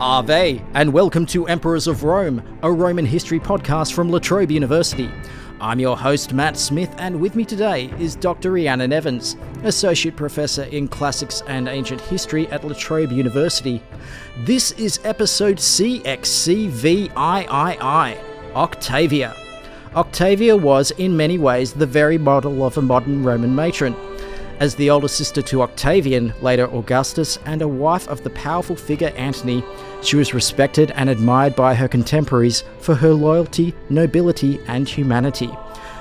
Ave, and welcome to Emperors of Rome, a Roman history podcast from La Trobe University. I'm your host, Matt Smith, and with me today is Dr. Rhiannon Evans, Associate Professor in Classics and Ancient History at La Trobe University. This is episode CXCVIII Octavia. Octavia was, in many ways, the very model of a modern Roman matron. As the older sister to Octavian, later Augustus, and a wife of the powerful figure Antony, she was respected and admired by her contemporaries for her loyalty, nobility, and humanity,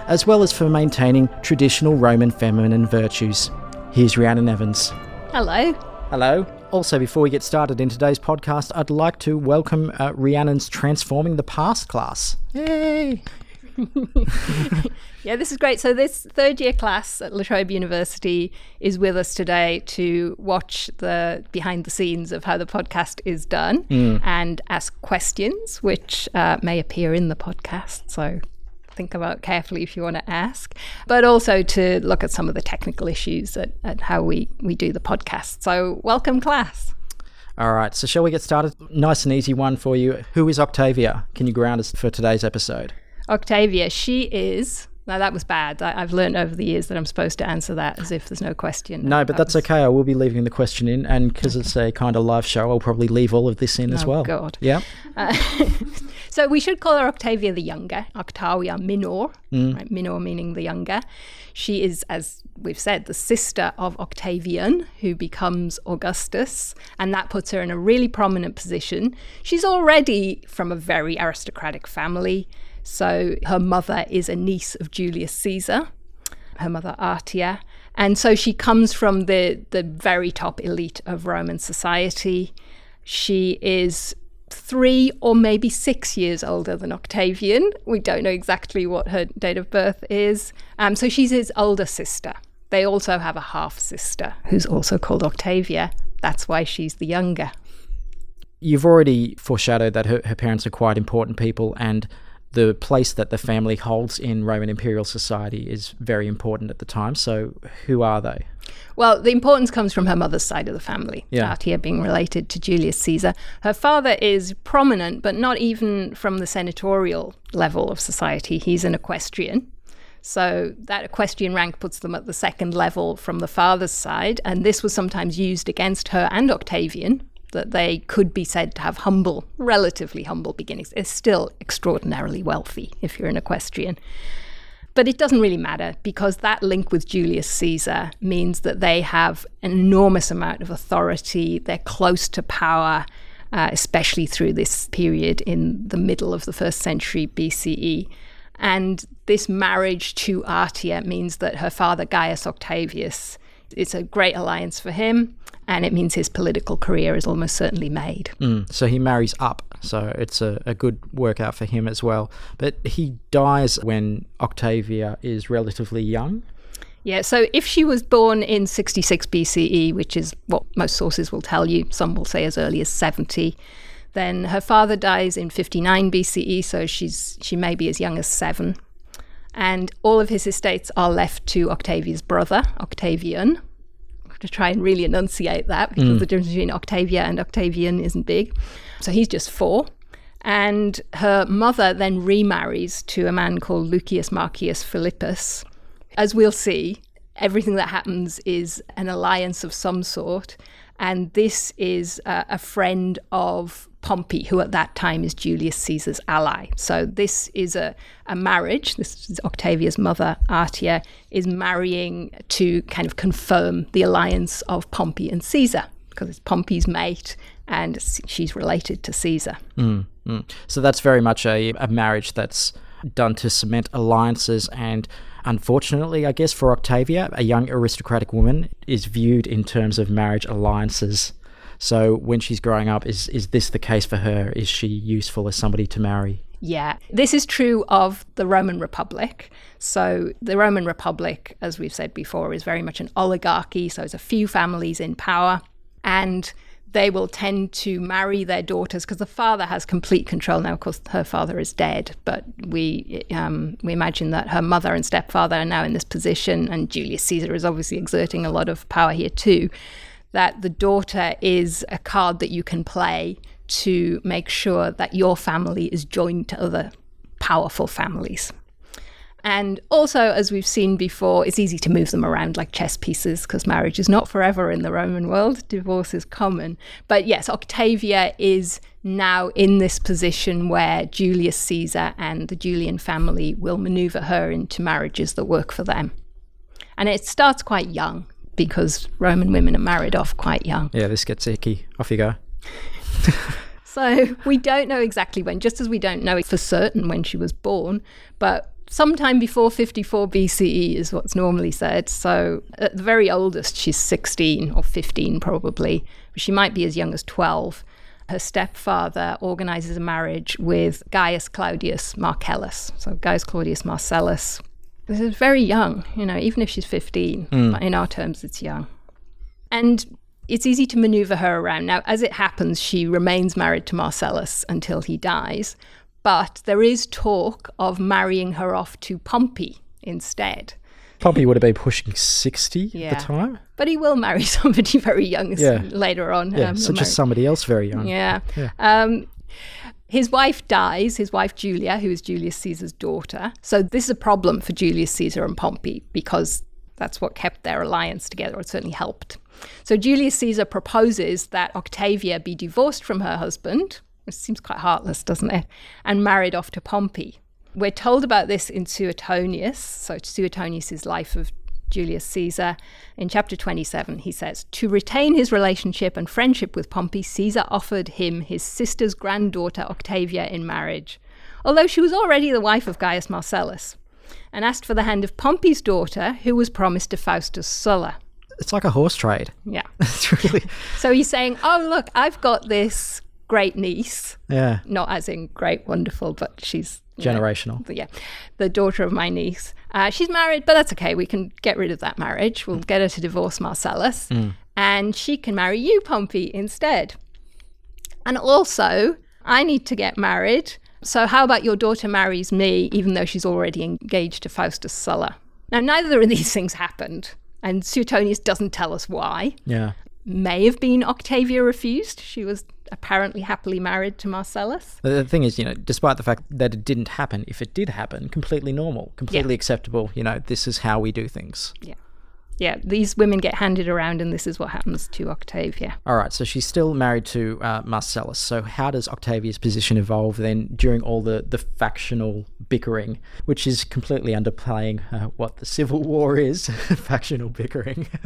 as well as for maintaining traditional Roman feminine virtues. Here's Rhiannon Evans. Hello. Hello. Also, before we get started in today's podcast, I'd like to welcome uh, Rhiannon's Transforming the Past class. Yay! yeah, this is great. So, this third year class at La Trobe University is with us today to watch the behind the scenes of how the podcast is done mm. and ask questions, which uh, may appear in the podcast. So, think about carefully if you want to ask, but also to look at some of the technical issues at, at how we, we do the podcast. So, welcome, class. All right, so shall we get started? Nice and easy one for you. Who is Octavia? Can you ground us for today's episode? Octavia, she is. Now that was bad. I, have learned over the years that I'm supposed to answer that as if there's no question. No, but that that's was... okay. I will be leaving the question in, and because okay. it's a kind of live show, I'll probably leave all of this in oh, as well. Oh god. Yeah. Uh, so we should call her Octavia the Younger, Octavia Minor, mm. right? Minor meaning the younger. She is, as we've said, the sister of Octavian, who becomes Augustus, and that puts her in a really prominent position. She's already from a very aristocratic family. So her mother is a niece of Julius Caesar, her mother Atia. And so she comes from the, the very top elite of Roman society. She is three or maybe six years older than Octavian. We don't know exactly what her date of birth is. Um, so she's his older sister. They also have a half sister who's also called Octavia. That's why she's the younger. You've already foreshadowed that her, her parents are quite important people and the place that the family holds in Roman imperial society is very important at the time. So, who are they? Well, the importance comes from her mother's side of the family, yeah. Atia being related to Julius Caesar. Her father is prominent, but not even from the senatorial level of society. He's an equestrian. So that equestrian rank puts them at the second level from the father's side, and this was sometimes used against her and Octavian that they could be said to have humble, relatively humble beginnings. They're still extraordinarily wealthy if you're an equestrian. But it doesn't really matter because that link with Julius Caesar means that they have an enormous amount of authority. They're close to power, uh, especially through this period in the middle of the first century BCE. And this marriage to Atia means that her father, Gaius Octavius, it's a great alliance for him and it means his political career is almost certainly made. Mm, so he marries up, so it's a, a good workout for him as well. But he dies when Octavia is relatively young. Yeah, so if she was born in 66 BCE, which is what most sources will tell you, some will say as early as 70, then her father dies in 59 BCE, so she's she may be as young as 7. And all of his estates are left to Octavia's brother, Octavian, I have to try and really enunciate that because mm. the difference between Octavia and Octavian isn't big. So he's just four. And her mother then remarries to a man called Lucius Marcius Philippus. As we'll see, everything that happens is an alliance of some sort. And this is uh, a friend of Pompey, who at that time is Julius Caesar's ally. So this is a, a marriage. This is Octavia's mother, Atia, is marrying to kind of confirm the alliance of Pompey and Caesar, because it's Pompey's mate and she's related to Caesar. Mm, mm. So that's very much a, a marriage that's done to cement alliances and Unfortunately, I guess for Octavia, a young aristocratic woman is viewed in terms of marriage alliances. So when she's growing up, is is this the case for her? Is she useful as somebody to marry? Yeah, this is true of the Roman Republic. So, the Roman Republic, as we've said before, is very much an oligarchy. So, there's a few families in power. And they will tend to marry their daughters because the father has complete control now. Of course, her father is dead, but we um, we imagine that her mother and stepfather are now in this position, and Julius Caesar is obviously exerting a lot of power here too. That the daughter is a card that you can play to make sure that your family is joined to other powerful families. And also, as we've seen before, it's easy to move them around like chess pieces because marriage is not forever in the Roman world. Divorce is common. But yes, Octavia is now in this position where Julius Caesar and the Julian family will maneuver her into marriages that work for them. And it starts quite young because Roman women are married off quite young. Yeah, this gets icky. Off you go. so we don't know exactly when, just as we don't know for certain when she was born, but sometime before 54 BCE is what's normally said. So at the very oldest, she's 16 or 15 probably. She might be as young as 12. Her stepfather organizes a marriage with Gaius Claudius Marcellus. So Gaius Claudius Marcellus. This is very young, you know, even if she's 15. Mm. But in our terms, it's young. And it's easy to maneuver her around. Now, as it happens, she remains married to Marcellus until he dies but there is talk of marrying her off to Pompey instead. Pompey would have been pushing 60 yeah. at the time. But he will marry somebody very young yeah. later on. Yeah, um, such as somebody else very young. Yeah. yeah. Um, his wife dies, his wife Julia, who is Julius Caesar's daughter. So this is a problem for Julius Caesar and Pompey because that's what kept their alliance together, it certainly helped. So Julius Caesar proposes that Octavia be divorced from her husband it seems quite heartless, doesn't it? And married off to Pompey. We're told about this in Suetonius, so Suetonius' life of Julius Caesar. In chapter 27, he says, To retain his relationship and friendship with Pompey, Caesar offered him his sister's granddaughter Octavia in marriage, although she was already the wife of Gaius Marcellus, and asked for the hand of Pompey's daughter, who was promised to Faustus Sulla. It's like a horse trade. Yeah. it's really. so he's saying, Oh, look, I've got this great niece. Yeah. Not as in great, wonderful, but she's generational. Know, yeah. The daughter of my niece. Uh, she's married, but that's okay. We can get rid of that marriage. We'll get her to divorce Marcellus, mm. and she can marry you, Pompey, instead. And also, I need to get married. So, how about your daughter marries me, even though she's already engaged to Faustus Sulla? Now, neither of these things happened, and Suetonius doesn't tell us why. Yeah. May have been Octavia refused. She was apparently happily married to Marcellus. The thing is, you know, despite the fact that it didn't happen, if it did happen, completely normal, completely yeah. acceptable. You know, this is how we do things. Yeah. Yeah, these women get handed around, and this is what happens to Octavia. All right, so she's still married to uh, Marcellus. So, how does Octavia's position evolve then during all the, the factional bickering, which is completely underplaying uh, what the Civil War is factional bickering?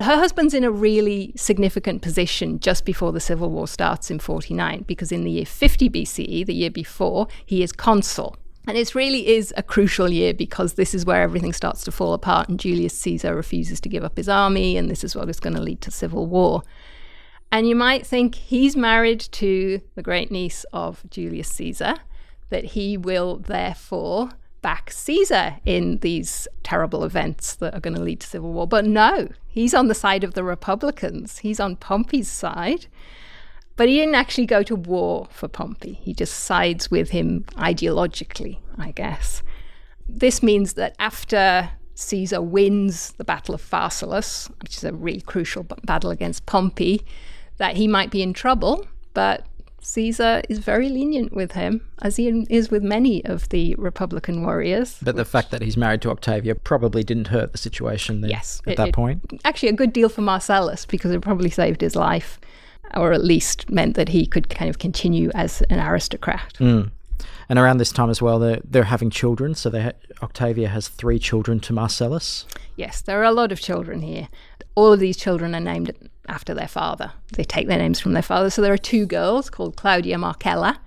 Her husband's in a really significant position just before the civil war starts in 49, because in the year 50 BCE, the year before, he is consul. And it really is a crucial year because this is where everything starts to fall apart, and Julius Caesar refuses to give up his army, and this is what is going to lead to civil war. And you might think he's married to the great niece of Julius Caesar, that he will therefore back Caesar in these terrible events that are going to lead to civil war. But no, he's on the side of the Republicans. He's on Pompey's side. But he didn't actually go to war for Pompey. He just sides with him ideologically, I guess. This means that after Caesar wins the Battle of Pharsalus, which is a really crucial battle against Pompey, that he might be in trouble, but Caesar is very lenient with him, as he is with many of the Republican warriors. But the fact that he's married to Octavia probably didn't hurt the situation then yes, at it, that point. Actually, a good deal for Marcellus because it probably saved his life, or at least meant that he could kind of continue as an aristocrat. Mm. And around this time as well, they're, they're having children. So ha- Octavia has three children to Marcellus. Yes, there are a lot of children here. All of these children are named after their father. They take their names from their father. So there are two girls called Claudia Marcella,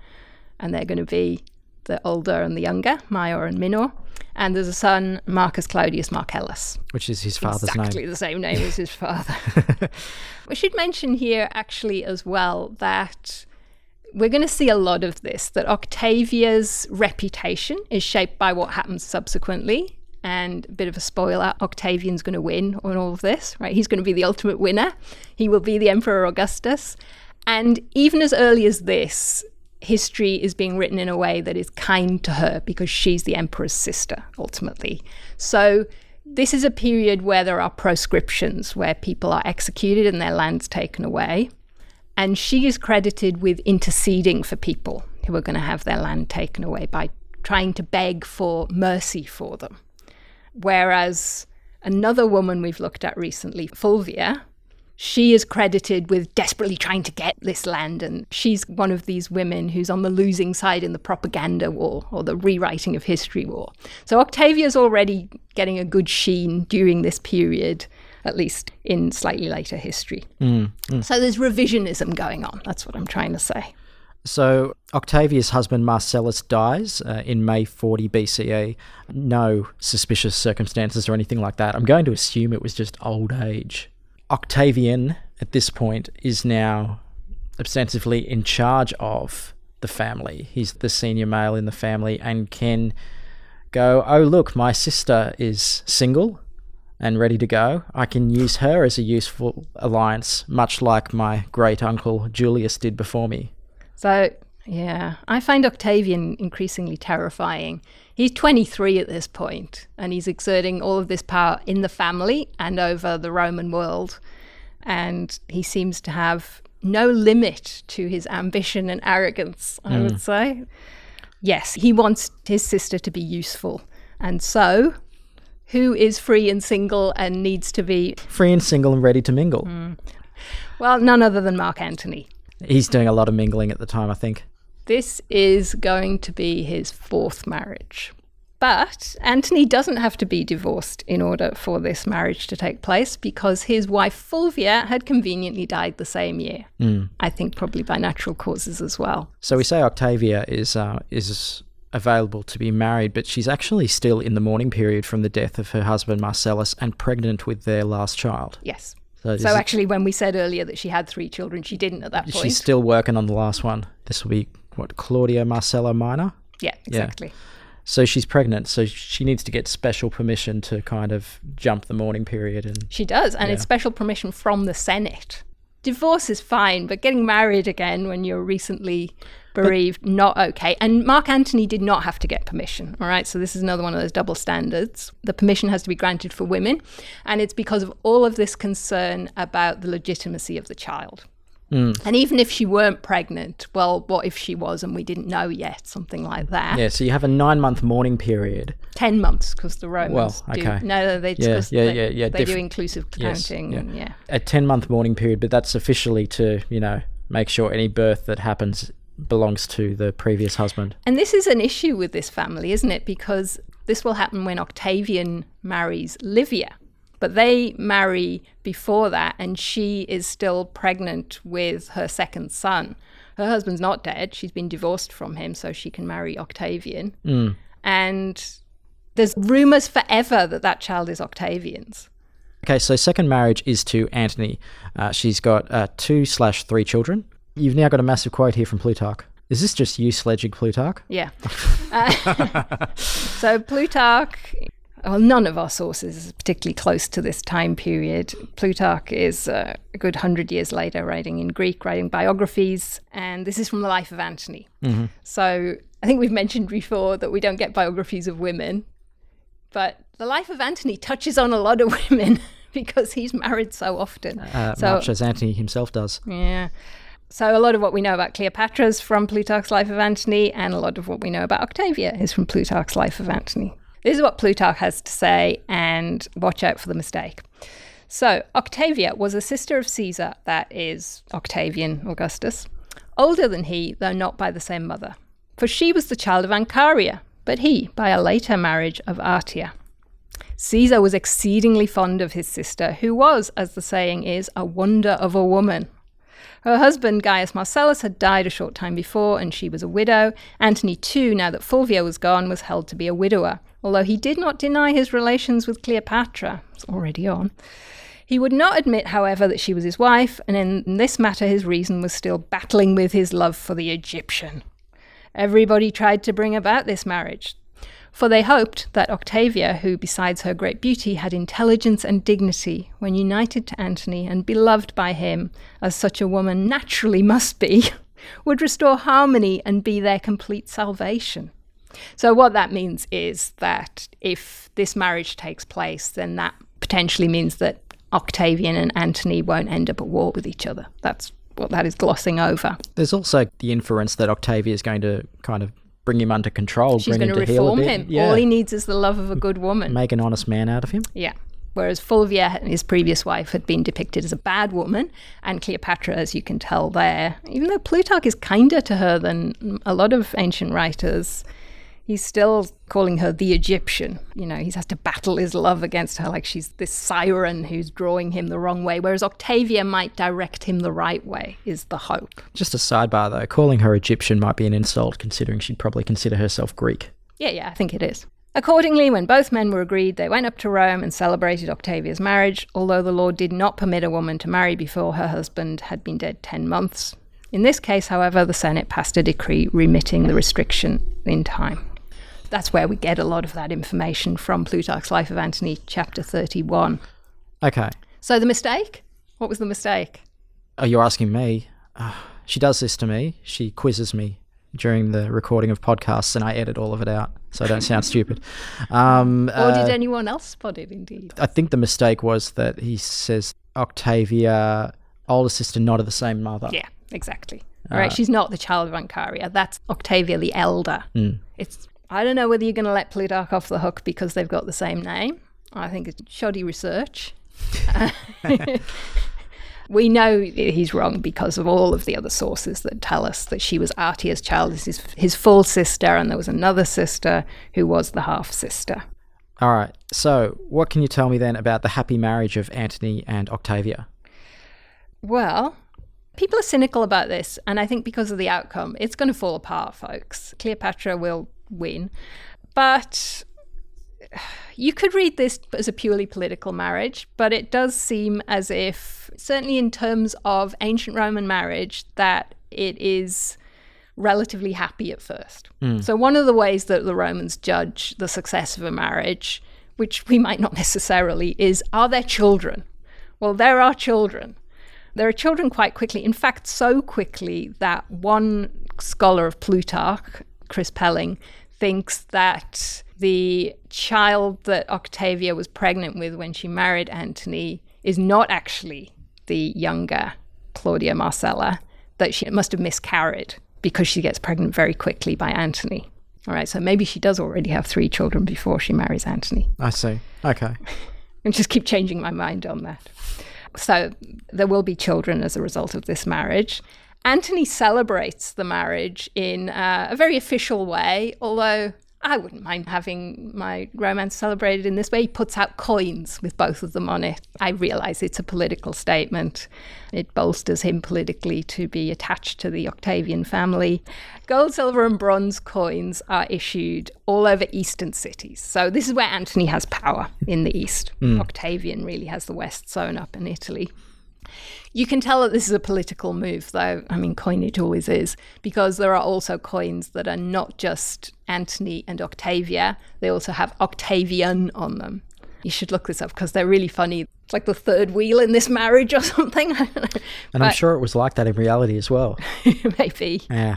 and they're going to be the older and the younger, Maior and Minor. And there's a son, Marcus Claudius Marcellus. Which is his father's exactly name. Exactly the same name as his father. we should mention here, actually, as well, that we're going to see a lot of this that Octavia's reputation is shaped by what happens subsequently. And a bit of a spoiler Octavian's going to win on all of this, right? He's going to be the ultimate winner. He will be the Emperor Augustus. And even as early as this, history is being written in a way that is kind to her because she's the emperor's sister, ultimately. So This is a period where there are proscriptions, where people are executed and their lands taken away. And she is credited with interceding for people who are going to have their land taken away by trying to beg for mercy for them. Whereas another woman we've looked at recently, Fulvia, she is credited with desperately trying to get this land, and she's one of these women who's on the losing side in the propaganda war or the rewriting of history war. So Octavia's already getting a good sheen during this period, at least in slightly later history. Mm, mm. So there's revisionism going on. That's what I'm trying to say. So Octavia's husband Marcellus dies uh, in May 40 BCE. No suspicious circumstances or anything like that. I'm going to assume it was just old age. Octavian, at this point, is now ostensibly in charge of the family. He's the senior male in the family and can go, Oh, look, my sister is single and ready to go. I can use her as a useful alliance, much like my great uncle Julius did before me. So, yeah, I find Octavian increasingly terrifying. He's 23 at this point, and he's exerting all of this power in the family and over the Roman world. And he seems to have no limit to his ambition and arrogance, I mm. would say. Yes, he wants his sister to be useful. And so, who is free and single and needs to be free and single and ready to mingle? Mm. Well, none other than Mark Antony. He's doing a lot of mingling at the time, I think. This is going to be his fourth marriage. But Antony doesn't have to be divorced in order for this marriage to take place because his wife Fulvia had conveniently died the same year. Mm. I think probably by natural causes as well. So we say Octavia is uh, is available to be married, but she's actually still in the mourning period from the death of her husband Marcellus and pregnant with their last child. Yes. So, so actually, when we said earlier that she had three children, she didn't at that point. She's still working on the last one. This will be what Claudia Marcella Minor. Yeah, exactly. Yeah. So she's pregnant, so she needs to get special permission to kind of jump the mourning period, and she does, and yeah. it's special permission from the Senate. Divorce is fine, but getting married again when you're recently bereaved, but, not okay. And Mark Antony did not have to get permission. All right. So this is another one of those double standards. The permission has to be granted for women. And it's because of all of this concern about the legitimacy of the child. Mm. And even if she weren't pregnant, well, what if she was and we didn't know yet? Something like that. Yeah, so you have a nine month mourning period. 10 months because the Romans well, okay. do. No, they, yeah, yeah, yeah, yeah, they do inclusive counting. Yes, yeah. yeah. A 10 month mourning period, but that's officially to, you know, make sure any birth that happens belongs to the previous husband. And this is an issue with this family, isn't it? Because this will happen when Octavian marries Livia but they marry before that, and she is still pregnant with her second son. Her husband's not dead, she's been divorced from him, so she can marry Octavian. Mm. And there's rumors forever that that child is Octavian's. Okay, so second marriage is to Antony. Uh, she's got uh, two slash three children. You've now got a massive quote here from Plutarch. Is this just you sledging Plutarch? Yeah. uh, so Plutarch well, none of our sources is particularly close to this time period. Plutarch is uh, a good hundred years later, writing in Greek, writing biographies, and this is from the life of Antony. Mm-hmm. So I think we've mentioned before that we don't get biographies of women, but the life of Antony touches on a lot of women because he's married so often. Uh, so, much as Antony himself does. Yeah. So a lot of what we know about Cleopatra is from Plutarch's Life of Antony, and a lot of what we know about Octavia is from Plutarch's Life of Antony. This is what Plutarch has to say, and watch out for the mistake. So, Octavia was a sister of Caesar, that is, Octavian Augustus, older than he, though not by the same mother. For she was the child of Ancharia, but he by a later marriage of Atia. Caesar was exceedingly fond of his sister, who was, as the saying is, a wonder of a woman. Her husband, Gaius Marcellus, had died a short time before, and she was a widow. Antony, too, now that Fulvia was gone, was held to be a widower, although he did not deny his relations with Cleopatra. It's already on. He would not admit, however, that she was his wife, and in this matter his reason was still battling with his love for the Egyptian. Everybody tried to bring about this marriage for they hoped that Octavia, who besides her great beauty had intelligence and dignity, when united to Antony and beloved by him, as such a woman naturally must be, would restore harmony and be their complete salvation. So, what that means is that if this marriage takes place, then that potentially means that Octavian and Antony won't end up at war with each other. That's what that is glossing over. There's also the inference that Octavia is going to kind of bring him under control, She's bring going him to to heel a reform bit. him. Yeah. All he needs is the love of a good woman. Make an honest man out of him. Yeah. Whereas Fulvia, his previous wife, had been depicted as a bad woman, and Cleopatra, as you can tell there, even though Plutarch is kinder to her than a lot of ancient writers, he's still calling her the Egyptian. You know, he has to battle his love against her like she's this siren who's drawing him the wrong way, whereas Octavia might direct him the right way, is the hope. Just a sidebar though, calling her Egyptian might be an insult considering she'd probably consider herself Greek. Yeah, yeah, I think it is. Accordingly, when both men were agreed, they went up to Rome and celebrated Octavia's marriage, although the law did not permit a woman to marry before her husband had been dead 10 months. In this case, however, the Senate passed a decree remitting the restriction in time. That's where we get a lot of that information from Plutarch's Life of Antony, chapter 31. Okay. So, the mistake? What was the mistake? Oh, you're asking me. Ah, she does this to me. She quizzes me during the recording of podcasts, and I edit all of it out so I don't sound stupid. Um, Or uh, did anyone else spot it indeed? I think the mistake was that he says Octavia, older sister, not of the same mother. Yeah, exactly. All right, she's not the child of Ancharia. That's Octavia the elder. It's I don't know whether you're going to let Plutarch off the hook because they've got the same name. I think it's shoddy research. we know he's wrong because of all of the other sources that tell us that she was Atia's child, this is his full sister, and there was another sister who was the half sister. All right. So, what can you tell me then about the happy marriage of Antony and Octavia? Well, people are cynical about this, and I think because of the outcome, it's going to fall apart, folks. Cleopatra will win. But you could read this as a purely political marriage, but it does seem as if, certainly in terms of ancient Roman marriage, that it is relatively happy at first. Hmm. So, one of the ways that the Romans judge the success of a marriage, which we might not necessarily, is are there children? Well, there are children. There are children quite quickly. In fact, so quickly that one scholar of Plutarch, Chris Pelling, thinks that the child that Octavia was pregnant with when she married Antony is not actually the younger Claudia Marcella, that she must have miscarried because she gets pregnant very quickly by Antony. All right, so maybe she does already have three children before she marries Antony. I see. Okay. and just keep changing my mind on that. So there will be children as a result of this marriage. Antony celebrates the marriage in uh, a very official way, although I wouldn't mind having my romance celebrated in this way. He puts out coins with both of them on it. I realize it's a political statement. It bolsters him politically to be attached to the Octavian family. Gold, silver, and bronze coins are issued all over eastern cities. So this is where Antony has power in the east. Octavian really has the west sewn up in Italy. You can tell that this is a political move, though. I mean, coinage always is, because there are also coins that are not just Antony and Octavia, they also have Octavian on them. You should look this up because they're really funny. It's like the third wheel in this marriage or something. And I'm sure it was like that in reality as well. maybe. Yeah.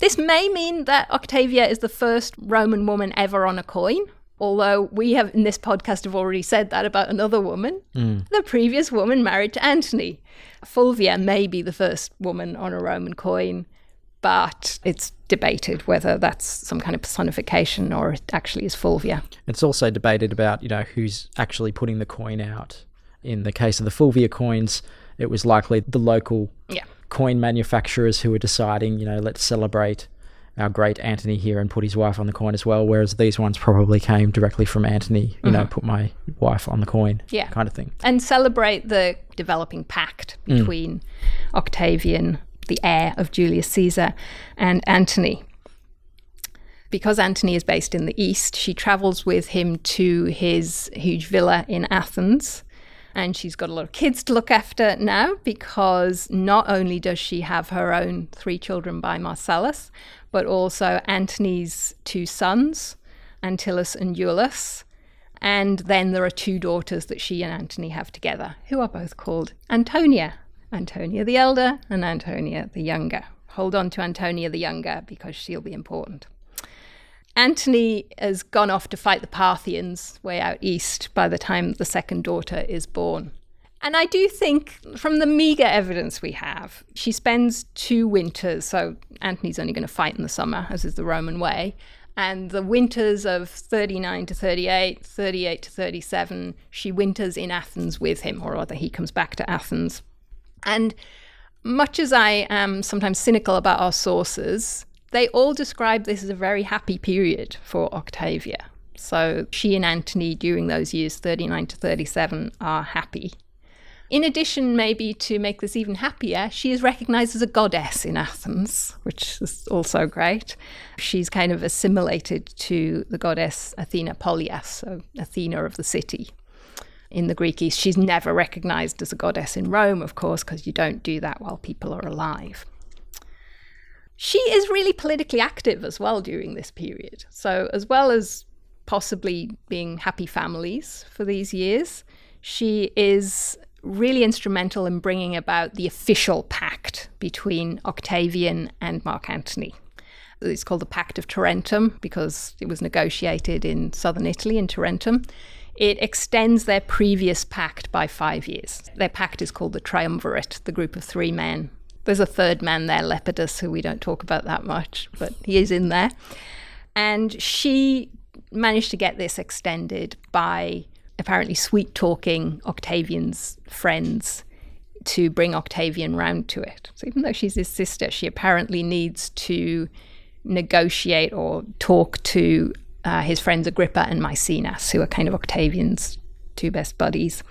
This may mean that Octavia is the first Roman woman ever on a coin. Although we have in this podcast have already said that about another woman. Hmm. The previous woman married to Antony. Fulvia may be the first woman on a Roman coin, but it's debated whether that's some kind of personification or it actually is Fulvia. It's also debated about, you know, who's actually putting the coin out. In the case of the Fulvia coins, it was likely the local Yeah. coin manufacturers who were deciding, you know, let's celebrate our great Antony here and put his wife on the coin as well. Whereas these ones probably came directly from Antony, you know, mm-hmm. put my wife on the coin, Yeah. kind of thing. and celebrate the developing pact mm. between Octavian, the heir of Julius Caesar, and Antony. Because Antony is based in the east, she travels with him to his huge villa in Athens. And she's got a lot of kids to look after now because not only does she have her own three children by Marcellus, but also Antony's two sons, Antyllus and Iullus. And then there are two daughters that she and Antony have together, who are both called Antonia. Antonia the elder and Antonia the younger. Hold on to Antonia the younger because she'll be important. Antony has gone off to fight the Parthians way out east by the time the second daughter is born. And I do think, from the meagre evidence we have, she spends two winters. So Antony's only going to fight in the summer, as is the Roman way. And the winters of 39 to 38, 38 to 37, she winters in Athens with him, or rather, he comes back to Athens. And much as I am sometimes cynical about our sources, they all describe this as a very happy period for Octavia. So she and Antony during those years, 39 to 37, are happy. In addition, maybe to make this even happier, she is recognized as a goddess in Athens, which is also great. She's kind of assimilated to the goddess Athena Polias, so Athena of the city. In the Greek East, she's never recognized as a goddess in Rome, of course, because you don't do that while people are alive. She is really politically active as well during this period. So, as well as possibly being happy families for these years, she is really instrumental in bringing about the official pact between Octavian and Mark Antony. It's called the Pact of Tarentum because it was negotiated in southern Italy, in Tarentum. It extends their previous pact by five years. Their pact is called the Triumvirate, the group of three men. There's a third man there, Lepidus, who we don't talk about that much, but he is in there. And she managed to get this extended by apparently sweet talking Octavian's friends to bring Octavian round to it. So even though she's his sister, she apparently needs to negotiate or talk to uh, his friends Agrippa and Maecenas, who are kind of Octavian's two best buddies.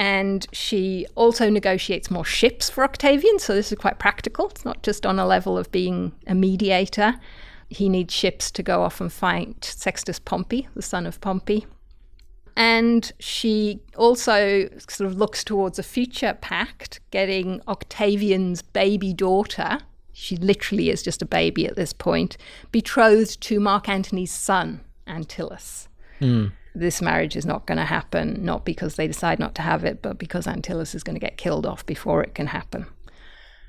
And she also negotiates more ships for Octavian, so this is quite practical. It's not just on a level of being a mediator. He needs ships to go off and fight Sextus Pompey, the son of Pompey. And she also sort of looks towards a future pact, getting Octavian's baby daughter, she literally is just a baby at this point, betrothed to Mark Antony's son, Antyllus. Mm. This marriage is not going to happen, not because they decide not to have it, but because Antyllus is going to get killed off before it can happen.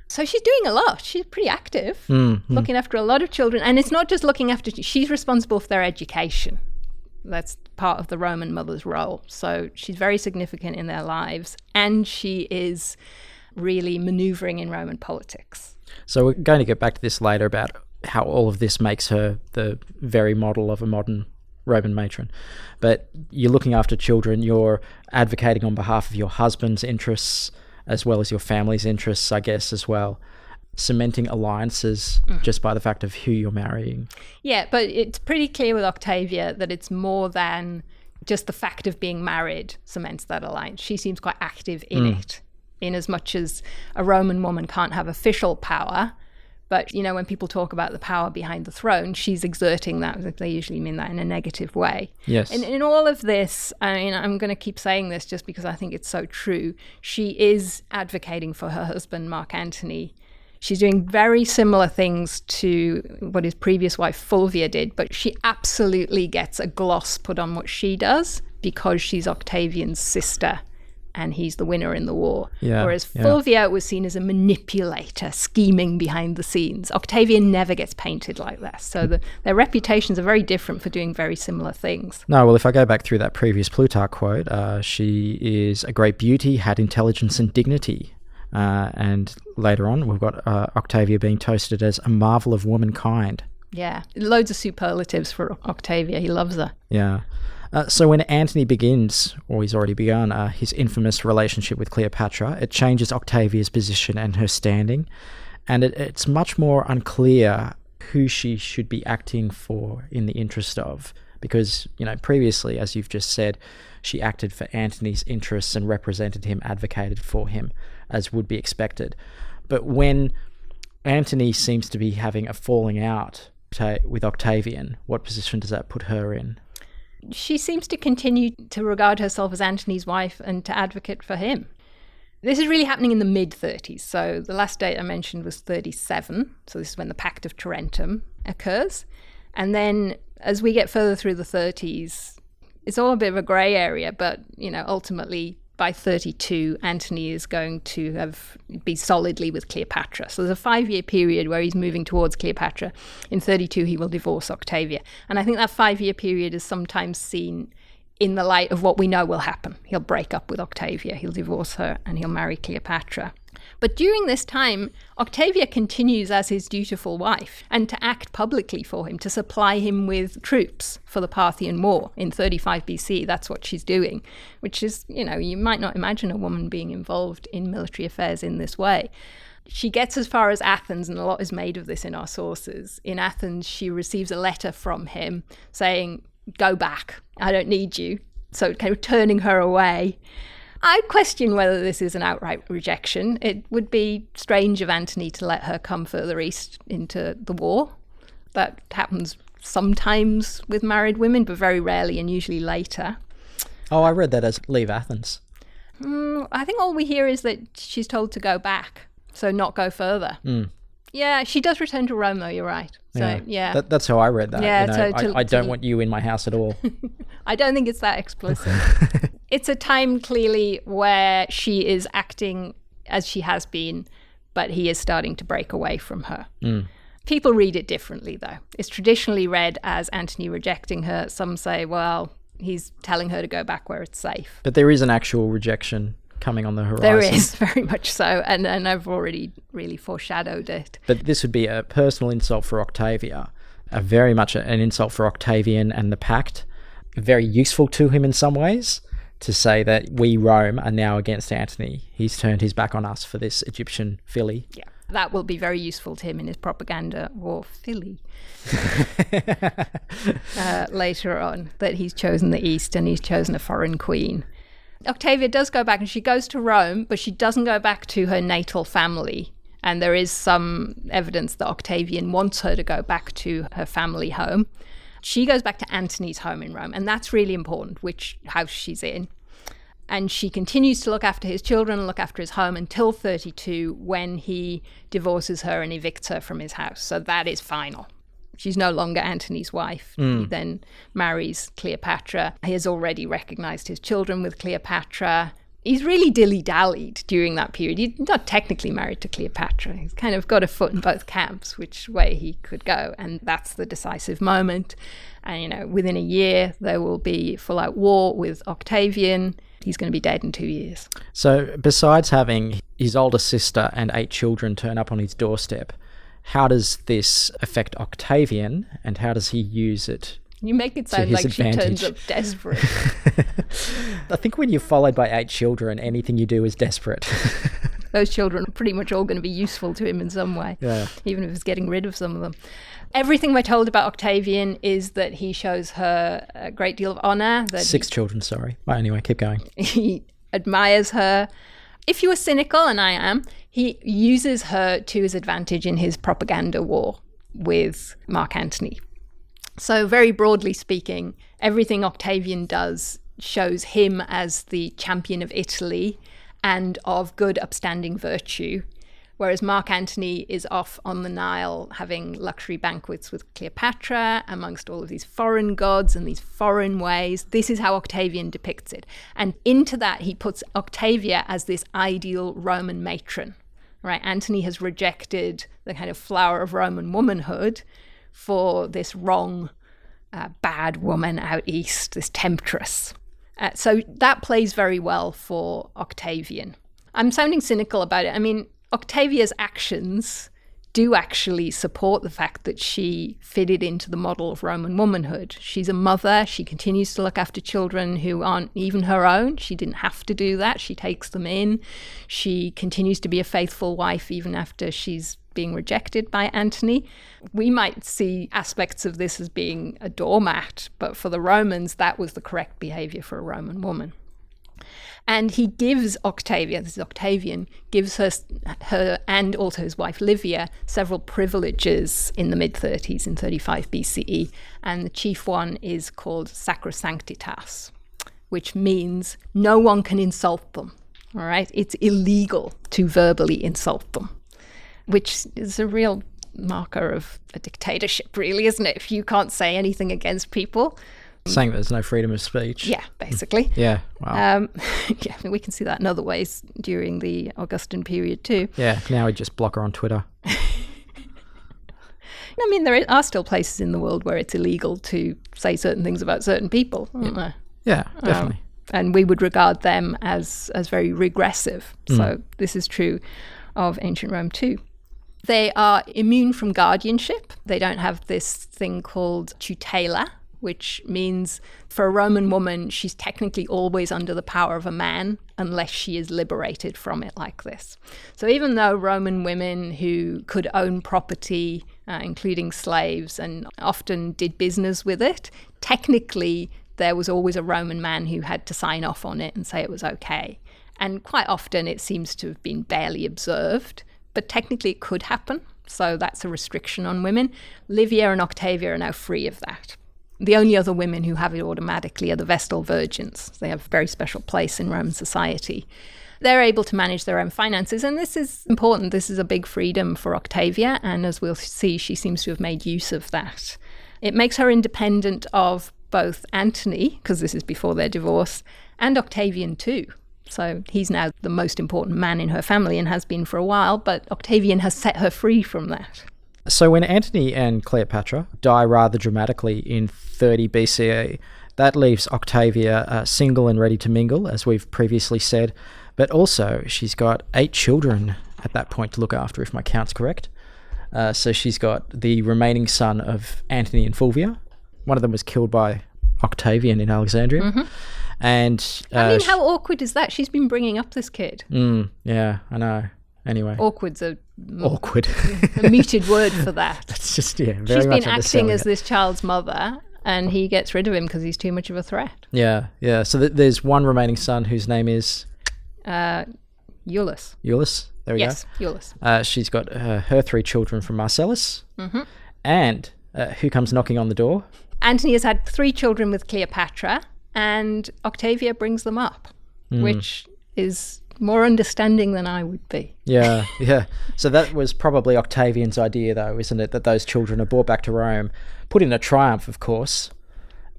So she's doing a lot. She's pretty active, mm, looking after a lot of children. And it's not just looking after, she's responsible for their education. That's part of the Roman mother's role. So she's very significant in their lives, and she is really maneuvering in Roman politics. So we're going to get back to this later about how all of this makes her the very model of a modern Roman matron. But you're looking after children, you're advocating on behalf of your husband's interests as well as your family's interests, I guess, as well cementing alliances mm. just by the fact of who you're marrying. Yeah, but it's pretty clear with Octavia that it's more than just the fact of being married cements that alliance. She seems quite active in mm. it, in as much as a Roman woman can't have official power. But, you know, when people talk about the power behind the throne, she's exerting that. They usually mean that in a negative way. Yes. And in all of this, I mean, I'm going to keep saying this just because I think it's so true. She is advocating for her husband, Mark Antony, She's doing very similar things to what his previous wife Fulvia did, but she absolutely gets a gloss put on what she does because she's Octavian's sister and he's the winner in the war. Yeah, Whereas Fulvia yeah. was seen as a manipulator, scheming behind the scenes. Octavian never gets painted like that. So the, their reputations are very different for doing very similar things. No, well, if I go back through that previous Plutarch quote, uh, she is a great beauty, had intelligence and dignity. Uh, and later on, we've got uh, Octavia being toasted as a marvel of womankind. Yeah, loads of superlatives for Octavia. He loves her. Yeah. Uh, so when Antony begins, or he's already begun, uh, his infamous relationship with Cleopatra, it changes Octavia's position and her standing, and it, it's much more unclear who she should be acting for in the interest of, because you know previously, as you've just said, she acted for Antony's interests and represented him, advocated for him as would be expected. But when Antony seems to be having a falling out with Octavian, what position does that put her in? She seems to continue to regard herself as Antony's wife and to advocate for him. This is really happening in the mid 30s. So the last date I mentioned was 37. So this is when the Pact of Tarentum occurs. And then as we get further through the 30s, it's all a bit of a grey area, but you know, ultimately by 32, Antony is going to have be solidly with Cleopatra. So there's a five year period where he's moving towards Cleopatra. In 32, he will divorce Octavia. And I think that five year period is sometimes seen in the light of what we know will happen. He'll break up with Octavia, he'll divorce her, and he'll marry Cleopatra. But during this time, Octavia continues as his dutiful wife and to act publicly for him, to supply him with troops for the Parthian War in 35 BC. That's what she's doing, which is, you know, you might not imagine a woman being involved in military affairs in this way. She gets as far as Athens, and a lot is made of this in our sources. In Athens, she receives a letter from him saying, Go back, I don't need you. So, kind of turning her away. I question whether this is an outright rejection. It would be strange of Antony to let her come further east into the war. That happens sometimes with married women, but very rarely and usually later. Oh, I read that as leave Athens. Mm, I think all we hear is that she's told to go back, so not go further. Mm. Yeah, she does return to Rome, though. You're right. So yeah, yeah. That, that's how I read that. Yeah, you know, so to, I, I, don't to, want you in my house at all. I don't think it's that explicit. it's a time clearly where she is acting as she has been, but he is starting to break away from her. Mm. People read it differently, though. It's traditionally read as Antony rejecting her. Some say, well, he's telling her to go back where it's safe. But there is an actual rejection coming on the horizon. There is very much so, and and I've already really foreshadowed it. But this would be a personal insult for Octavia, a very much an insult for Octavian and the pact. Very useful to him in some ways to say that we Rome are now against Antony. He's turned his back on us for this Egyptian filly. Yeah. That will be very useful to him in his propaganda war filly uh, later on. That he's chosen the East and he's chosen a foreign queen. Octavia does go back and she goes to Rome, but she doesn't go back to her natal family. And there is some evidence that Octavian wants her to go back to her family home. She goes back to Antony's home in Rome, and that's really important, which house she's in. And she continues to look after his children, and look after his home until 32 when he divorces her and evicts her from his house. So that is final. She's no longer Antony's wife. Mm. He then marries Cleopatra. He has already recognized his children with Cleopatra. He's really dilly dallied during that period. He's not technically married to Cleopatra. He's kind of got a foot in both camps, which way he could go. And that's the decisive moment. And, you know, within a year, there will be full out war with Octavian. He's going to be dead in two years. So, besides having his older sister and eight children turn up on his doorstep, how does this affect Octavian and how does he use it? You make it sound like advantage. she turns up desperate. I think when you're followed by eight children, anything you do is desperate. Those children are pretty much all going to be useful to him in some way, yeah. even if he's getting rid of some of them. Everything we're told about Octavian is that he shows her a great deal of honor. That Six he, children, sorry. Well, anyway, keep going. He admires her. If you were cynical, and I am, he uses her to his advantage in his propaganda war with Mark Antony. So, very broadly speaking, everything Octavian does shows him as the champion of Italy and of good, upstanding virtue Whereas Mark Antony is off on the Nile having luxury banquets with Cleopatra amongst all of these foreign gods and these foreign ways. This is how Octavian depicts it. And into that, he puts Octavia as this ideal Roman matron. Right? Antony has rejected the kind of flower of Roman womanhood for this wrong, uh, bad woman out east, this temptress. Uh, so that plays very well for Octavian. I'm sounding cynical about it. I mean, Octavia's actions do actually support the fact that she fitted into the model of Roman womanhood. She's a mother. She continues to look after children who aren't even her own. She didn't have to do that. She takes them in. She continues to be a faithful wife even after she's being rejected by Antony. We might see aspects of this as being a doormat, but for the Romans, that was the correct behavior for a Roman woman. And he gives Octavia, this is Octavian, gives her, her and also his wife Livia several privileges in the mid 30s, in 35 BCE. And the chief one is called Sacrosanctitas, which means no one can insult them. All right? It's illegal to verbally insult them, which is a real marker of a dictatorship, really, isn't it? If you can't say anything against people, Saying that there's no freedom of speech. Yeah, basically. Yeah. Wow. Um, yeah, we can see that in other ways during the Augustan period too. yeah. Now we just block her on Twitter. I mean, there are still places in the world where it's illegal to say certain things about certain people, aren't there? Yeah, definitely. and we would regard them as as very regressive. So this is true of ancient Rome too. They are immune from guardianship. They don't have this thing called tutela, which means for a Roman woman, she's technically always under the power of a man unless she is liberated from it like this. So even though Roman women who could own property, uh, including slaves, and often did business with it, technically there was always a Roman man who had to sign off on it and say it was okay. And quite often it seems to have been barely observed, but technically it could happen. So that's a restriction on women. Livia and Octavia are now free of that. The only other women who have it automatically are the Vestal Virgins. They have a very special place in Roman society. They're able to manage their own finances, and this is important. This is a big freedom for Octavia, and as we'll see, she seems to have made use of that. It makes her independent of both Antony, because this is before their divorce, and Octavian too. So he's now the most important man in her family and has been for a while, but Octavian has set her free from that. So when Antony and Cleopatra die rather dramatically in 30 BCE, that leaves Octavia uh, single and ready to mingle, as we've previously said. But also, she's got eight children at that point to look after, if my count's correct. Uh, so she's got the remaining son of Antony and Fulvia. One of them was killed by Octavian in Alexandria. And uh, I mean, how awkward is that? She's been bringing up this kid. Mm, yeah, I know. Anyway, Awkward's a, awkward. a muted word for that. it's just yeah, very She's been acting as it. this child's mother, and he gets rid of him because he's too much of a threat. Yeah, yeah. So th- there's one remaining son whose name is Uh. Iullus. There we Yes, go. Uh, she's got uh, her three children from Marcellus, Mm-hmm. and uh, who comes knocking on the door? Antony has had three children with Cleopatra, and Octavia brings them up, Hmm. which is more understanding than I would be. Yeah, yeah. So that was probably Octavian's idea, though, isn't it? That those children are brought back to Rome, put in a triumph, of course,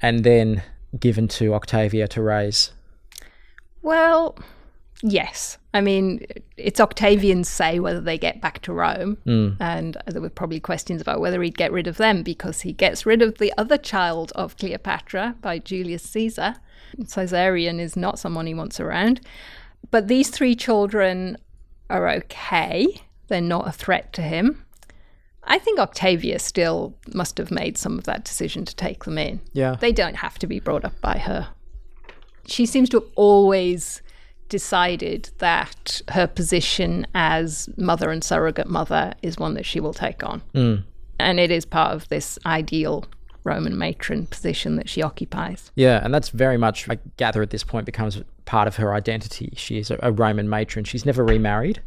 and then given to Octavia to raise. Well, yes. I mean, it's Octavian's say whether they get back to Rome. Hmm. And there were probably questions about whether he'd get rid of them because he gets rid of the other child of Cleopatra by Julius Caesar. Caesarion is not someone he wants around. But these three children are okay, they're not a threat to him. I think Octavia still must have made some of that decision to take them in. Yeah. They don't have to be brought up by her. She seems to have always decided that her position as mother and surrogate mother is one that she will take on. Hmm. And it is part of this ideal Roman matron position that she occupies. Yeah, and that's very much, I gather, at this point becomes part of her identity. She is a, a Roman matron. She's never remarried.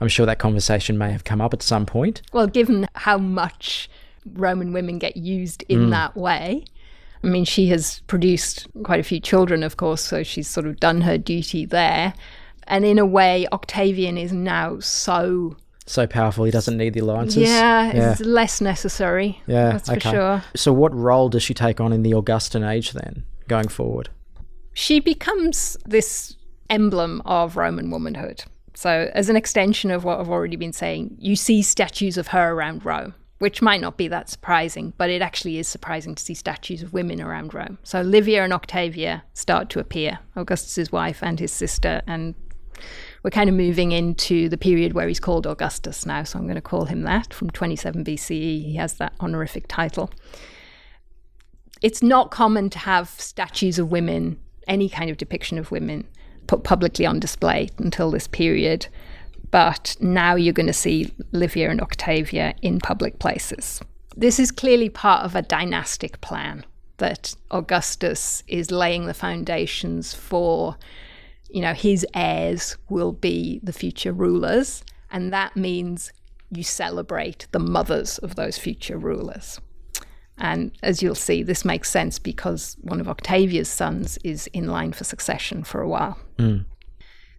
I'm sure that conversation may have come up at some point. Well, given how much Roman women get used in hmm. that way, I mean, she has produced quite a few children, of course, so she's sort of done her duty there. And in a way, Octavian is now so, So powerful, he doesn't need the alliances. yeah, yeah. it's less necessary. Yeah, that's for sure. So, what role does she take on in the Augustan age then, going forward? She becomes this emblem of Roman womanhood. So, as an extension of what I've already been saying, you see statues of her around Rome, which might not be that surprising, but it actually is surprising to see statues of women around Rome. So, Livia and Octavia start to appear, Augustus's wife and his sister, and we're kind of moving into the period where he's called Augustus now, so I'm going to call him that. From 27 BCE, he has that honorific title. It's not common to have statues of women, any kind of depiction of women, put publicly on display until this period. But now you're going to see Livia and Octavia in public places. This is clearly part of a dynastic plan that Augustus is laying the foundations for you know, his heirs will be the future rulers, and that means you celebrate the mothers of those future rulers. And as you'll see, this makes sense because one of Octavia's sons is in line for succession for a while. Hmm.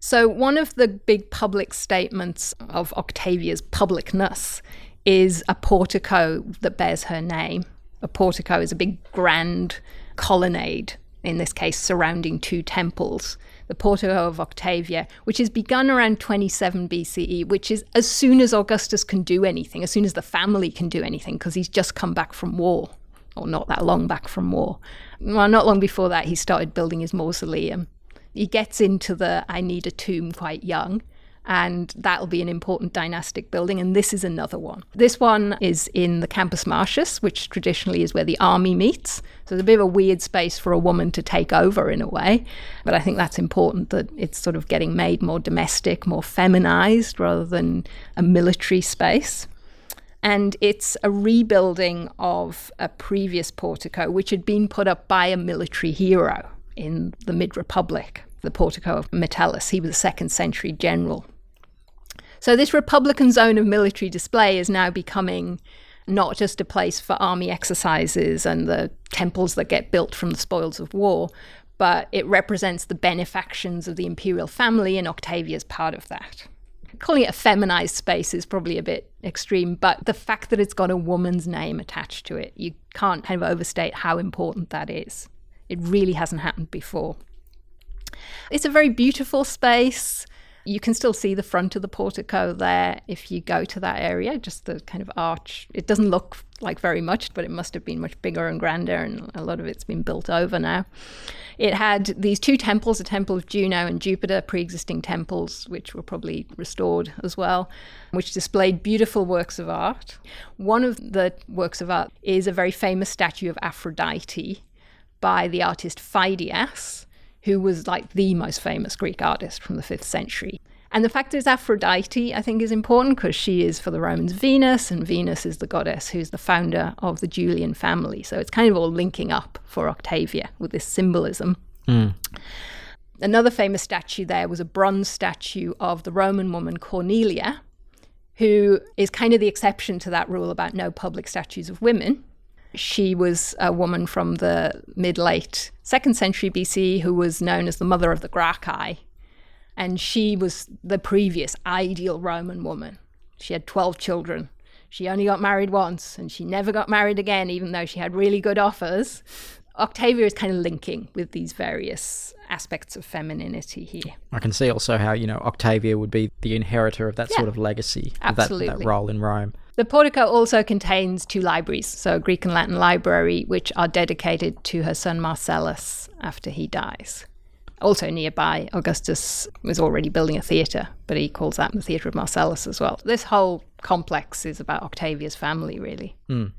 So, one of the big public statements of Octavia's publicness is a portico that bears her name. A portico is a big, grand colonnade, in this case surrounding two temples the Portico of Octavia, which is begun around 27 BCE, which is as soon as Augustus can do anything, as soon as the family can do anything, because he's just come back from war, or not that long back from war. Well, not long before that, he started building his mausoleum. He gets into the I need a tomb quite young and that'll be an important dynastic building. And this is another one. This one is in the Campus Martius, which traditionally is where the army meets. So it's a bit of a weird space for a woman to take over in a way. But I think that's important that it's sort of getting made more domestic, more feminized rather than a military space. And it's a rebuilding of a previous portico, which had been put up by a military hero in the mid Republic, the portico of Metellus. He was a second century general so this Republican zone of military display is now becoming not just a place for army exercises and the temples that get built from the spoils of war, but it represents the benefactions of the imperial family, and Octavia's part of that. Calling it a feminized space is probably a bit extreme, but the fact that it's got a woman's name attached to it, you can't kind of overstate how important that is. It really hasn't happened before. It's a very beautiful space. You can still see the front of the portico there if you go to that area, just the kind of arch. It doesn't look like very much, but it must have been much bigger and grander, and a lot of it's been built over now. It had these two temples, a temple of Juno and Jupiter, pre existing temples, which were probably restored as well, which displayed beautiful works of art. One of the works of art is a very famous statue of Aphrodite by the artist Phidias who was like the most famous Greek artist from the 5th century. And the fact it's Aphrodite, I think, is important because she is for the Romans Venus, and Venus is the goddess who's the founder of the Julian family. So it's kind of all linking up for Octavia with this symbolism. Mm. Another famous statue there was a bronze statue of the Roman woman Cornelia, who is kind of the exception to that rule about no public statues of women. She was a woman from the mid late second century BC who was known as the mother of the Gracchi. And she was the previous ideal Roman woman. She had 12 children. She only got married once and she never got married again, even though she had really good offers. Octavia is kind of linking with these various aspects of femininity here. I can see also how, you know, Octavia would be the inheritor of that yeah. sort of legacy, Of that, that role in Rome. The portico also contains two libraries, so a Greek and Latin library, which are dedicated to her son Marcellus after he dies. Also nearby, Augustus was already building a theatre, but he calls that the Theatre of Marcellus as well. This whole complex is about Octavia's family, really. Mm.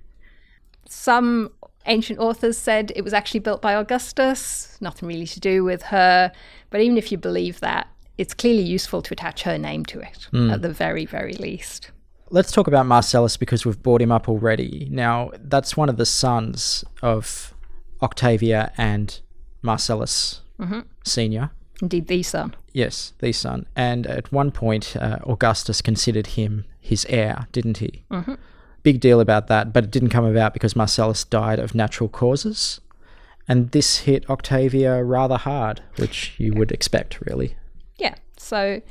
Some ancient authors said it was actually built by Augustus, nothing really to do with her. But even if you believe that, it's clearly useful to attach her name to it, mm. at the very, very least. Let's talk about Marcellus because we've brought him up already. Now, that's one of the sons of Octavia and Marcellus mm-hmm. Senior. Indeed, the son. Yes, the son. And at one point, uh, Augustus considered him his heir, didn't he? Mm-hmm. Big deal about that, but it didn't come about because Marcellus died of natural causes. And this hit Octavia rather hard, which you would expect, really. Yeah. So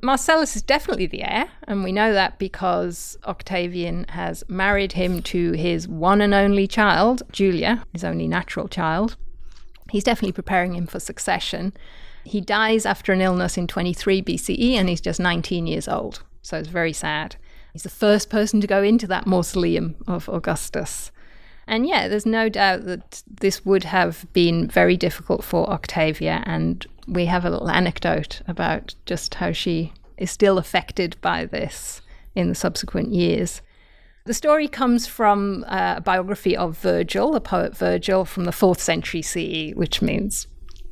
Marcellus is definitely the heir, and we know that because Octavian has married him to his one and only child, Julia, his only natural child. He's definitely preparing him for succession. He dies after an illness in 23 BCE, and he's just 19 years old. So it's very sad. He's the first person to go into that mausoleum of Augustus. And yeah, there's no doubt that this would have been very difficult for Octavia, and we have a little anecdote about just how she is still affected by this in the subsequent years. The story comes from uh, a biography of Virgil, the poet Virgil, from the 4th century CE, which means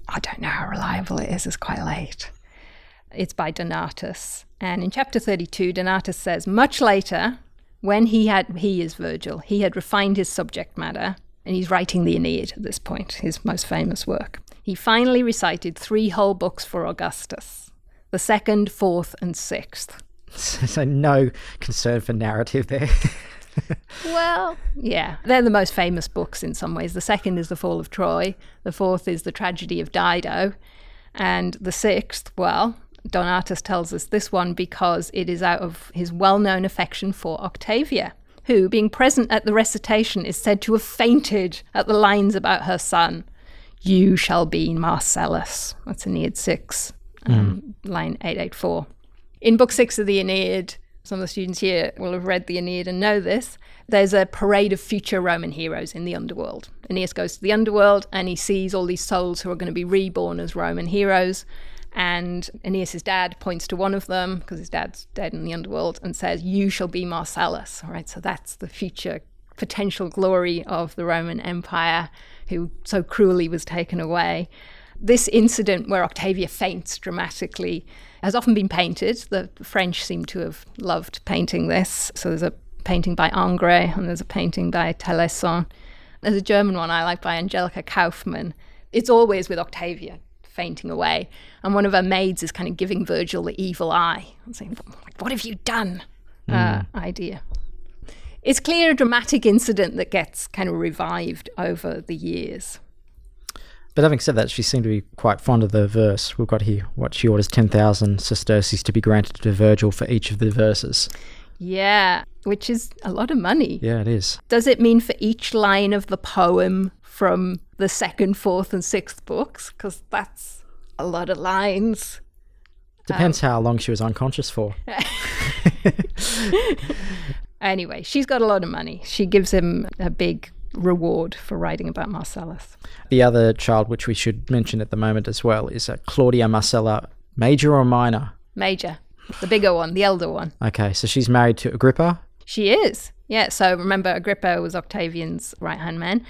I don't know how reliable it is, it's quite late. It's by Donatus. And in chapter 32, Donatus says, Much later, when he had, he is Virgil, he had refined his subject matter, and he's writing the Aeneid at this point, his most famous work. He finally recited three whole books for Augustus the second, fourth, and sixth. so, no concern for narrative there. well, yeah, they're the most famous books in some ways. The second is The Fall of Troy, the fourth is The Tragedy of Dido, and the sixth, well, Donatus tells us this one because it is out of his well known affection for Octavia, who, being present at the recitation, is said to have fainted at the lines about her son. You shall be Marcellus. That's Aeneid 6, um, line 884. In Book 6 of the Aeneid, some of the students here will have read the Aeneid and know this. There's a parade of future Roman heroes in the underworld. Aeneas goes to the underworld and he sees all these souls who are going to be reborn as Roman heroes. And Aeneas' dad points to one of them because his dad's dead in the underworld and says, You shall be Marcellus. All right, so that's the future potential glory of the Roman Empire who so cruelly was taken away. This incident where Octavia faints dramatically has often been painted. The French seem to have loved painting this. So there's a painting by Ingres and there's a painting by Taillasson. There's a German one I like by Angelica Kauffmann. It's always with Octavia fainting away. And one of her maids is kind of giving Virgil the evil eye and saying, What have you done? Uh, idea. It's clear a dramatic incident that gets kind of revived over the years. But having said that, she seemed to be quite fond of the verse. We've got here what she orders 10,000 sesterces to be granted to Virgil for each of the verses. Yeah, which is a lot of money. Yeah, it is. Does it mean for each line of the poem from the second, fourth, and sixth books? Because that's a lot of lines. Depends um, how long she was unconscious for. Anyway, she's got a lot of money. She gives him a big reward for writing about Marcellus. The other child, which we should mention at the moment as well, is uh, Claudia Marcella, major or minor? Major, the bigger one, the elder one. Okay, so she's married to Agrippa. She is. Yeah, so remember, Agrippa was Octavian's right hand man.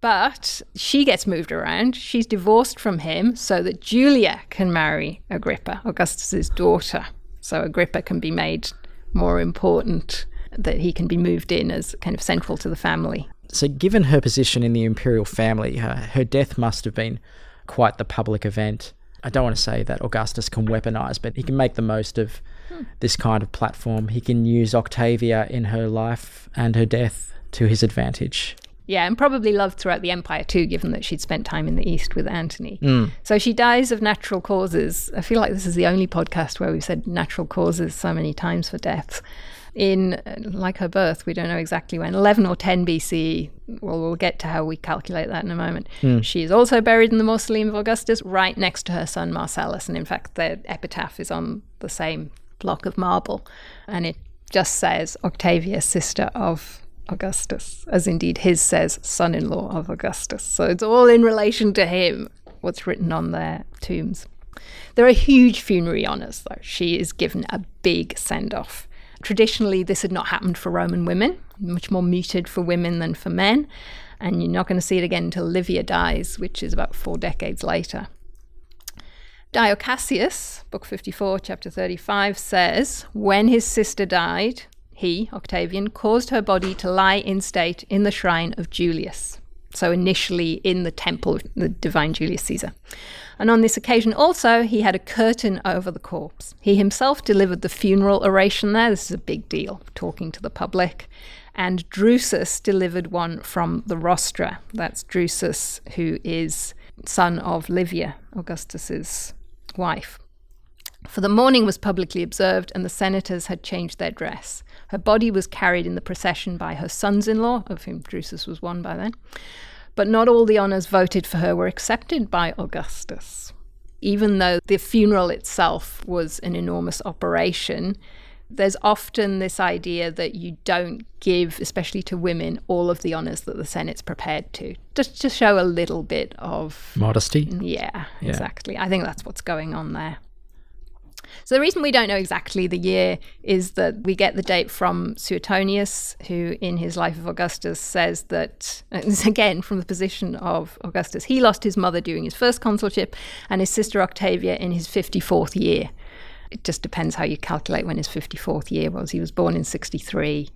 But she gets moved around. She's divorced from him so that Julia can marry Agrippa, Augustus's daughter. So Agrippa can be made more important, that he can be moved in as kind of central to the family. So, given her position in the imperial family, her, her death must have been quite the public event. I don't want to say that Augustus can weaponize, but he can make the most of hmm. this kind of platform. He can use Octavia in her life and her death to his advantage. Yeah, and probably loved throughout the empire too, given that she'd spent time in the east with Antony. Hmm. So she dies of natural causes. I feel like this is the only podcast where we've said natural causes so many times for deaths. In, uh, like her birth, we don't know exactly when, 11 or 10 BCE. Well, we'll get to how we calculate that in a moment. She is also buried in the mausoleum of Augustus, right next to her son Marcellus. And in fact, their epitaph is on the same block of marble. And it just says Octavia, sister of Augustus, as indeed his says, son in law of Augustus. So it's all in relation to him, what's written on their tombs. There are huge funerary honours, though. She is given a big send off. Traditionally, this had not happened for Roman women, much more muted for women than for men. And you're not going to see it again until Livia dies, which is about four decades later. Dio Cassius, Book 54, Chapter 35, says When his sister died, he, Octavian, caused her body to lie in state in the shrine of Julius. So, initially in the temple of the divine Julius Caesar. And on this occasion also, he had a curtain over the corpse. He himself delivered the funeral oration there. This is a big deal, talking to the public. And Drusus delivered one from the rostra. That's Drusus, who is son of Livia, Augustus's wife. For the mourning was publicly observed, and the senators had changed their dress. Her body was carried in the procession by her sons in law, of whom Drusus was one by then. But not all the honours voted for her were accepted by Augustus. Even though the funeral itself was an enormous operation, there's often this idea that you don't give, especially to women, all of the honours that the Senate's prepared to, just to show a little bit of Modesty. yeah, exactly. I think that's what's going on there. So the reason we don't know exactly the year is that we get the date from Suetonius, who in his Life of Augustus says that, is uh, again from the position of Augustus, he lost his mother during his first consulship and his sister Octavia in his 54th year. It just depends how you calculate when his 54th year was. He was born in 63.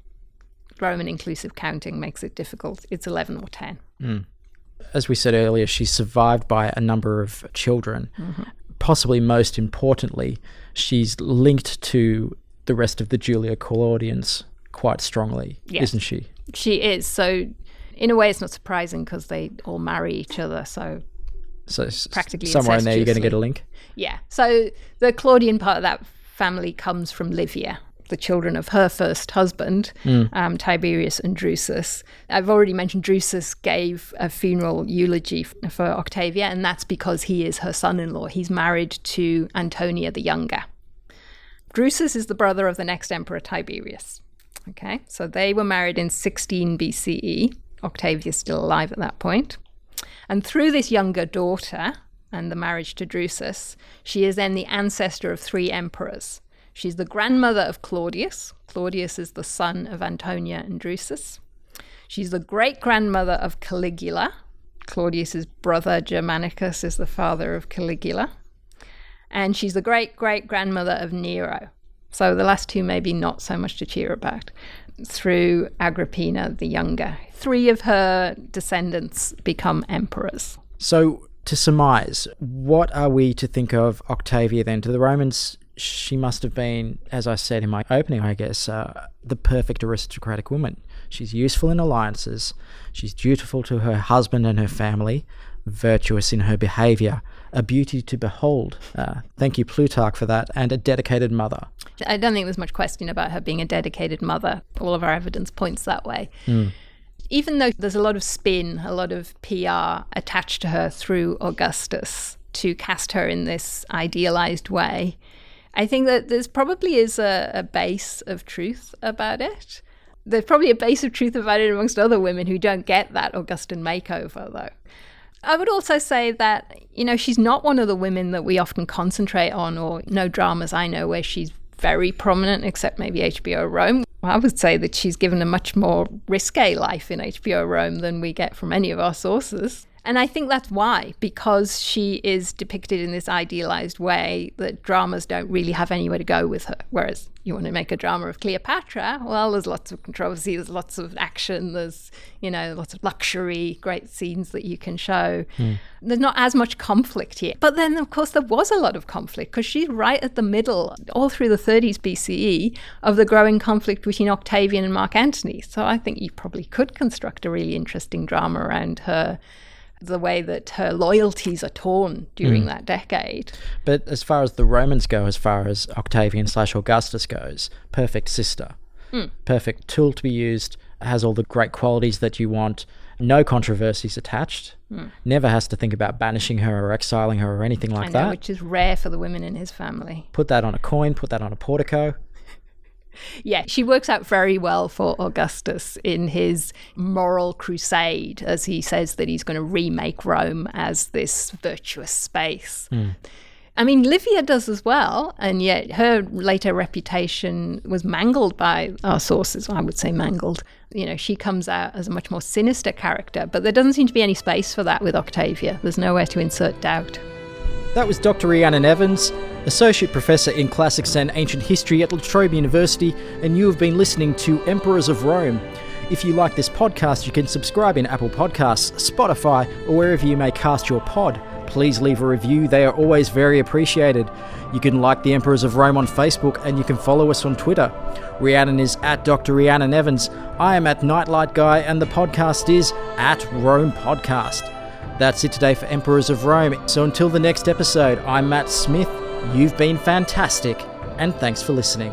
Roman inclusive counting makes it difficult. It's 11 or 10. Hmm. As we said earlier, she's survived by a number of children. Mm-hmm. Possibly most importantly, she's linked to the rest of the Julio-Claudians quite strongly, isn't she? She is. So, in a way, it's not surprising because they all marry each other. So, So Practically somewhere in there, you're going to get a link. Yeah. So the Claudian part of that family comes from Livia. The children of her first husband, mm. um, Tiberius and Drusus. I've already mentioned Drusus gave a funeral eulogy for Octavia, and that's because he is her son in law. He's married to Antonia the Younger. Drusus is the brother of the next emperor, Tiberius. Okay, so they were married in 16 BCE. Octavia's still alive at that point. And through this younger daughter and the marriage to Drusus, she is then the ancestor of three emperors. She's the grandmother of Claudius. Claudius is the son of Antonia and Drusus. She's the great grandmother of Caligula. Claudius's brother Germanicus is the father of Caligula. And she's the great great grandmother of Nero. So the last two maybe not so much to cheer about through Agrippina the Younger. Three of her descendants become emperors. So, to surmise, what are we to think of Octavia then? To the Romans, she must have been, as I said in my opening, I guess, uh, the perfect aristocratic woman. She's useful in alliances, she's dutiful to her husband and her family, virtuous in her behaviour, a beauty to behold. Uh, thank you, Plutarch, for that, and a dedicated mother. I don't think there's much question about her being a dedicated mother. All of our evidence points that way. Mm. Even though there's a lot of spin, a lot of PR attached to her through Augustus to cast her in this idealized way, I think that there's probably is a, a base of truth about it. There's probably a base of truth about it amongst other women who don't get that Augustan makeover, though. I would also say that, you know, she's not one of the women that we often concentrate on, or no dramas I know where she's very prominent, except maybe HBO Rome. I would say that she's given a much more risque life in HBO Rome than we get from any of our sources. And I think that's why, because she is depicted in this idealized way that dramas don't really have anywhere to go with her. Whereas you want to make a drama of Cleopatra, well, there's lots of controversy, there's lots of action, there's, you know, lots of luxury, great scenes that you can show. Mm. There's not as much conflict here. But then, of course, there was a lot of conflict because she's right at the middle, all through the 30s BCE, of the growing conflict between Octavian and Mark Antony. So I think you probably could construct a really interesting drama around her the way that her loyalties are torn during mm. that decade. But as far as the Romans go, as far as Octavian slash Augustus goes, perfect sister, mm. perfect tool to be used, has all the great qualities that you want, no controversies attached, mm. never has to think about banishing her or exiling her or anything like know, that. Which is rare for the women in his family. Put that on a coin, put that on a portico yeah, she works out very well for Augustus in his moral crusade, as he says that he's going to remake Rome as this virtuous space. Mm. I mean, Livia does as well, and yet her later reputation was mangled by our sources. I would say mangled. You know, she comes out as a much more sinister character, but there doesn't seem to be any space for that with Octavia. There's nowhere to insert doubt. That was Dr. Rhiannon Evans, Associate Professor in Classics and Ancient History at La Trobe University, and you have been listening to Emperors of Rome. If you like this podcast, you can subscribe in Apple Podcasts, Spotify, or wherever you may cast your pod. Please leave a review, they are always very appreciated. You can like the Emperors of Rome on Facebook and you can follow us on Twitter. Rhiannon is at Dr. Rhiannon Evans. I am at Nightlight Guy, and the podcast is at Rome Podcast. That's it today for Emperors of Rome. So until the next episode, I'm Matt Smith. You've been fantastic, and thanks for listening.